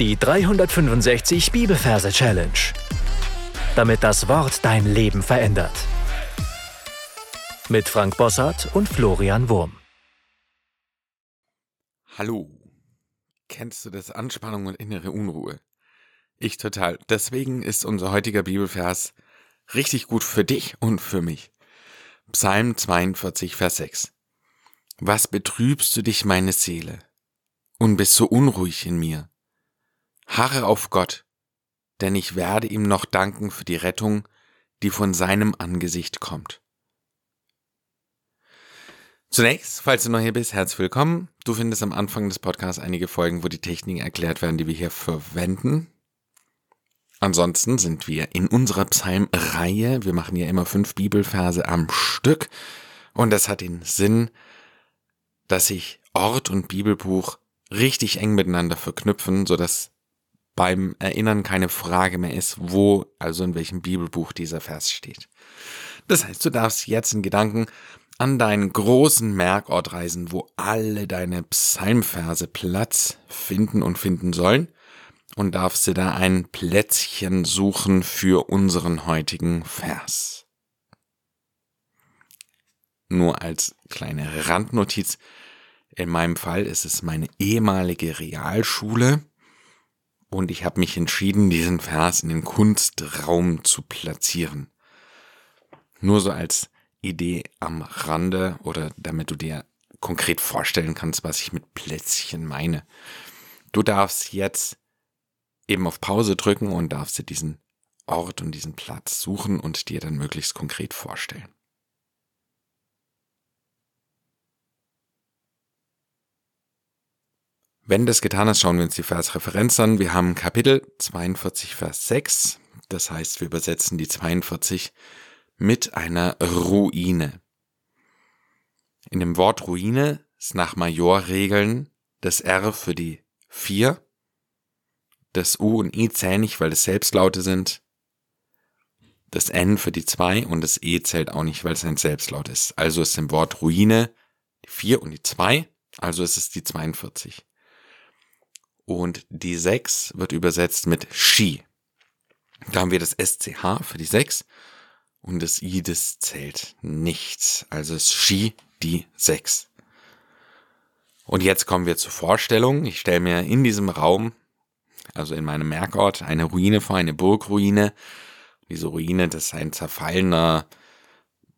Die 365 Bibelverse Challenge. Damit das Wort dein Leben verändert. Mit Frank Bossart und Florian Wurm. Hallo. Kennst du das Anspannung und innere Unruhe? Ich total. Deswegen ist unser heutiger Bibelvers richtig gut für dich und für mich. Psalm 42, Vers 6. Was betrübst du dich, meine Seele, und bist so unruhig in mir? Harre auf Gott, denn ich werde ihm noch danken für die Rettung, die von seinem Angesicht kommt. Zunächst, falls du neu hier bist, herzlich willkommen. Du findest am Anfang des Podcasts einige Folgen, wo die Techniken erklärt werden, die wir hier verwenden. Ansonsten sind wir in unserer Psalmreihe. Wir machen ja immer fünf Bibelverse am Stück. Und das hat den Sinn, dass sich Ort und Bibelbuch richtig eng miteinander verknüpfen, sodass beim Erinnern keine Frage mehr ist, wo, also in welchem Bibelbuch dieser Vers steht. Das heißt, du darfst jetzt in Gedanken an deinen großen Merkort reisen, wo alle deine Psalmverse Platz finden und finden sollen und darfst dir da ein Plätzchen suchen für unseren heutigen Vers. Nur als kleine Randnotiz, in meinem Fall ist es meine ehemalige Realschule, und ich habe mich entschieden, diesen Vers in den Kunstraum zu platzieren. Nur so als Idee am Rande oder damit du dir konkret vorstellen kannst, was ich mit Plätzchen meine. Du darfst jetzt eben auf Pause drücken und darfst dir diesen Ort und diesen Platz suchen und dir dann möglichst konkret vorstellen. Wenn das getan ist, schauen wir uns die Versreferenz an. Wir haben Kapitel 42, Vers 6. Das heißt, wir übersetzen die 42 mit einer Ruine. In dem Wort Ruine ist nach Majorregeln das R für die 4, das U und I zählen nicht, weil es Selbstlaute sind, das N für die 2 und das E zählt auch nicht, weil es ein Selbstlaut ist. Also ist im Wort Ruine die 4 und die 2, also ist es die 42. Und die 6 wird übersetzt mit Ski. Da haben wir das SCH für die 6 und das I, das zählt nicht. Also ist Ski die 6. Und jetzt kommen wir zur Vorstellung. Ich stelle mir in diesem Raum, also in meinem Merkort, eine Ruine vor, eine Burgruine. Diese Ruine, das ist ein zerfallener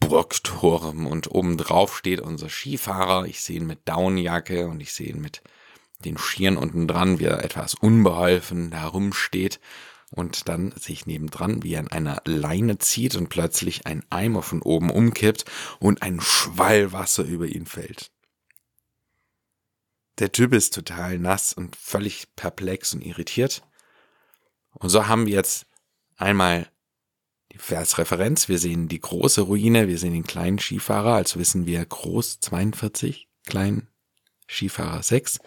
Burgturm und oben drauf steht unser Skifahrer. Ich sehe ihn mit Downjacke und ich sehe ihn mit den Schieren unten dran, wie er etwas unbeholfen da rumsteht und dann sich nebendran, wie an einer Leine zieht und plötzlich ein Eimer von oben umkippt und ein Schwall Wasser über ihn fällt. Der Typ ist total nass und völlig perplex und irritiert. Und so haben wir jetzt einmal die Versreferenz. Wir sehen die große Ruine, wir sehen den kleinen Skifahrer, also wissen wir groß 42, klein Skifahrer 6.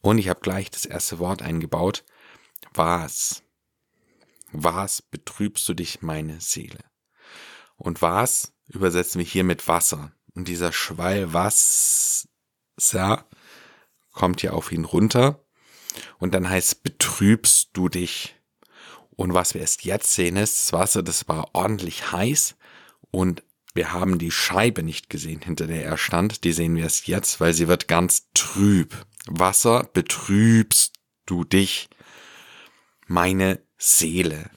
Und ich habe gleich das erste Wort eingebaut. Was? Was betrübst du dich, meine Seele? Und was übersetzen wir hier mit Wasser. Und dieser Schwall Wasser kommt ja auf ihn runter. Und dann heißt betrübst du dich. Und was wir erst jetzt sehen ist, das Wasser, das war ordentlich heiß und wir haben die Scheibe nicht gesehen, hinter der er stand. Die sehen wir erst jetzt, weil sie wird ganz trüb. Wasser betrübst du dich, meine Seele.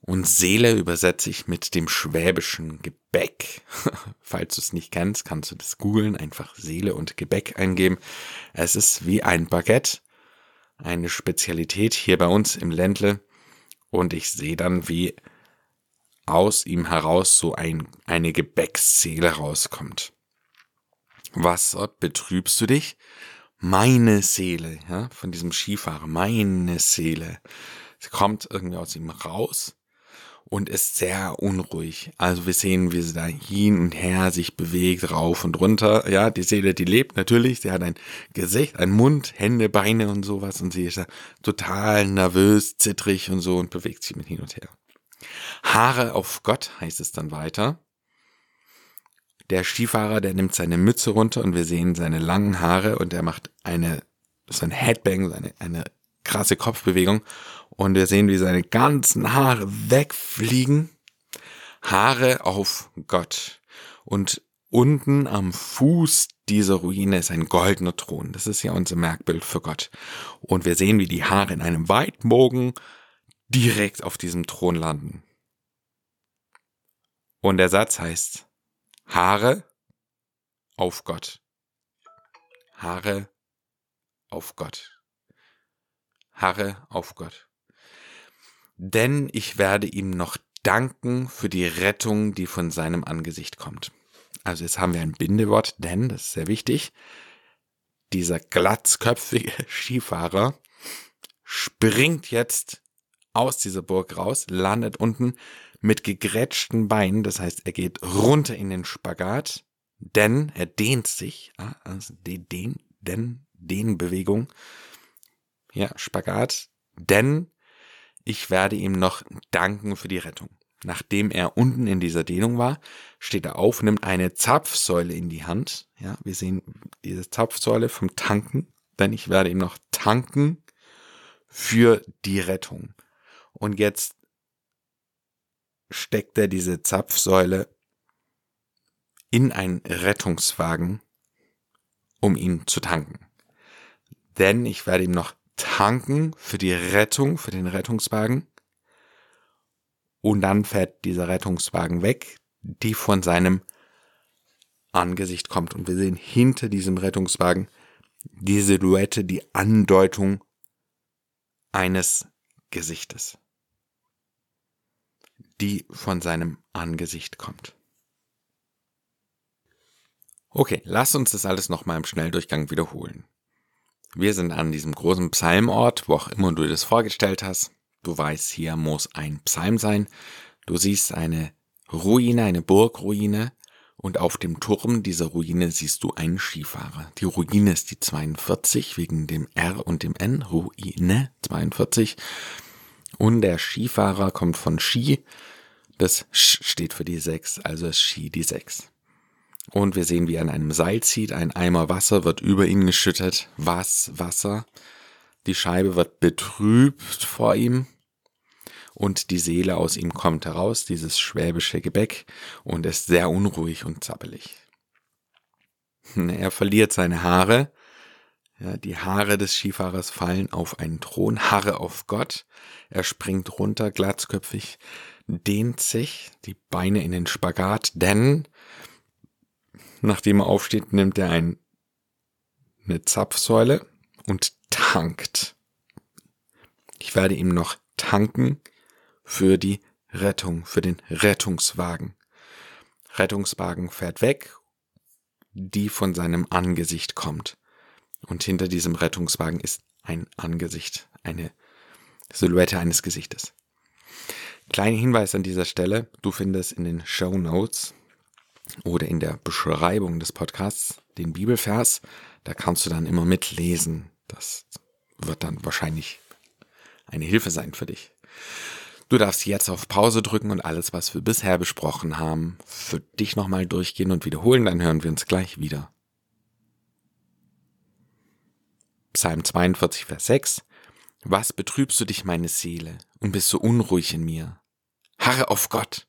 Und Seele übersetze ich mit dem schwäbischen Gebäck. Falls du es nicht kennst, kannst du das googeln, einfach Seele und Gebäck eingeben. Es ist wie ein Baguette, eine Spezialität hier bei uns im Ländle. Und ich sehe dann, wie aus ihm heraus so ein, eine Gebäcksseele rauskommt. Was betrübst du dich? Meine Seele, ja, von diesem Skifahrer, meine Seele. Sie kommt irgendwie aus ihm raus und ist sehr unruhig. Also wir sehen, wie sie da hin und her sich bewegt, rauf und runter. Ja, die Seele, die lebt natürlich. Sie hat ein Gesicht, ein Mund, Hände, Beine und sowas und sie ist da total nervös, zittrig und so und bewegt sich mit hin und her. Haare auf Gott heißt es dann weiter. Der Skifahrer, der nimmt seine Mütze runter und wir sehen seine langen Haare und er macht eine, sein Headbang, eine, eine krasse Kopfbewegung und wir sehen, wie seine ganzen Haare wegfliegen. Haare auf Gott. Und unten am Fuß dieser Ruine ist ein goldener Thron. Das ist ja unser Merkbild für Gott. Und wir sehen, wie die Haare in einem Weitbogen direkt auf diesem Thron landen. Und der Satz heißt Haare auf Gott. Haare auf Gott. Haare auf Gott. Denn ich werde ihm noch danken für die Rettung, die von seinem Angesicht kommt. Also jetzt haben wir ein Bindewort, denn, das ist sehr wichtig, dieser glatzköpfige Skifahrer springt jetzt aus dieser Burg raus, landet unten mit gegrätschten Beinen, das heißt, er geht runter in den Spagat, denn er dehnt sich, also die den, denn, den Bewegung, ja, Spagat, denn ich werde ihm noch danken für die Rettung. Nachdem er unten in dieser Dehnung war, steht er auf, nimmt eine Zapfsäule in die Hand. Ja, wir sehen diese Zapfsäule vom Tanken, denn ich werde ihm noch tanken für die Rettung. Und jetzt steckt er diese Zapfsäule in einen Rettungswagen, um ihn zu tanken. Denn ich werde ihm noch tanken für die Rettung, für den Rettungswagen. Und dann fährt dieser Rettungswagen weg, die von seinem Angesicht kommt. Und wir sehen hinter diesem Rettungswagen die Silhouette, die Andeutung eines Gesichtes, die von seinem Angesicht kommt. Okay, lass uns das alles nochmal im Schnelldurchgang wiederholen. Wir sind an diesem großen Psalmort, wo auch immer du das vorgestellt hast. Du weißt, hier muss ein Psalm sein. Du siehst eine Ruine, eine Burgruine und auf dem Turm dieser Ruine siehst du einen Skifahrer. Die Ruine ist die 42 wegen dem R und dem N, Ruine 42. Und der Skifahrer kommt von Ski. Das Sch steht für die 6, also Ski die 6. Und wir sehen, wie er an einem Seil zieht. Ein Eimer Wasser wird über ihn geschüttet. Was? Wasser. Die Scheibe wird betrübt vor ihm. Und die Seele aus ihm kommt heraus, dieses schwäbische Gebäck, und ist sehr unruhig und zappelig. Er verliert seine Haare. Ja, die Haare des Skifahrers fallen auf einen Thron, Haare auf Gott. Er springt runter, glatzköpfig, dehnt sich, die Beine in den Spagat, denn Nachdem er aufsteht, nimmt er ein, eine Zapfsäule und tankt. Ich werde ihm noch tanken für die Rettung, für den Rettungswagen. Rettungswagen fährt weg, die von seinem Angesicht kommt. Und hinter diesem Rettungswagen ist ein Angesicht, eine Silhouette eines Gesichtes. Kleiner Hinweis an dieser Stelle, du findest in den Show Notes oder in der Beschreibung des Podcasts den Bibelvers. Da kannst du dann immer mitlesen. Das wird dann wahrscheinlich eine Hilfe sein für dich. Du darfst jetzt auf Pause drücken und alles, was wir bisher besprochen haben, für dich nochmal durchgehen und wiederholen. Dann hören wir uns gleich wieder. Psalm 42, Vers 6. Was betrübst du dich, meine Seele, und bist so unruhig in mir? Harre auf Gott,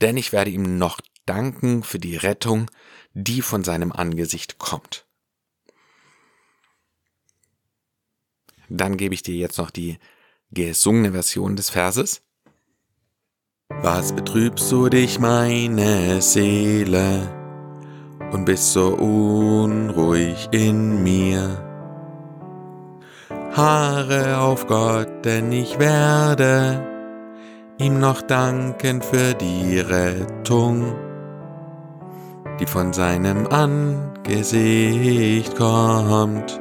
denn ich werde ihm noch danken für die Rettung, die von seinem Angesicht kommt. Dann gebe ich dir jetzt noch die gesungene Version des Verses. Was betrübst du dich, meine Seele, und bist so unruhig in mir? Haare auf Gott, denn ich werde ihm noch danken für die Rettung die von seinem Angesicht kommt.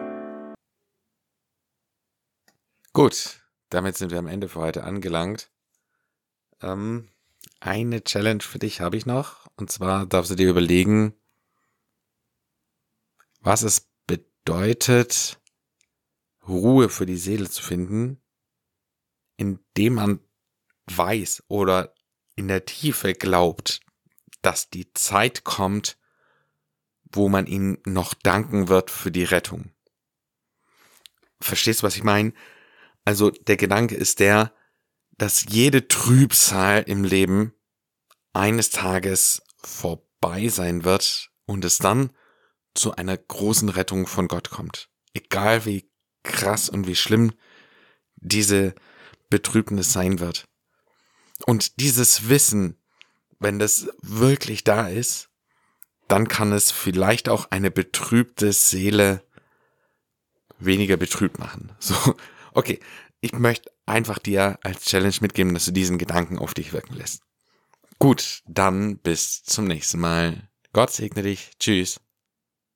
Gut, damit sind wir am Ende für heute angelangt. Ähm, eine Challenge für dich habe ich noch. Und zwar darfst du dir überlegen, was es bedeutet, Ruhe für die Seele zu finden, indem man weiß oder in der Tiefe glaubt, dass die Zeit kommt, wo man ihm noch danken wird für die Rettung. Verstehst du, was ich meine? Also der Gedanke ist der, dass jede Trübsal im Leben eines Tages vorbei sein wird und es dann zu einer großen Rettung von Gott kommt. Egal wie krass und wie schlimm diese Betrübnis sein wird. Und dieses Wissen, wenn das wirklich da ist, dann kann es vielleicht auch eine betrübte Seele weniger betrübt machen. So, okay, ich möchte einfach dir als Challenge mitgeben, dass du diesen Gedanken auf dich wirken lässt. Gut, dann bis zum nächsten Mal. Gott segne dich. Tschüss.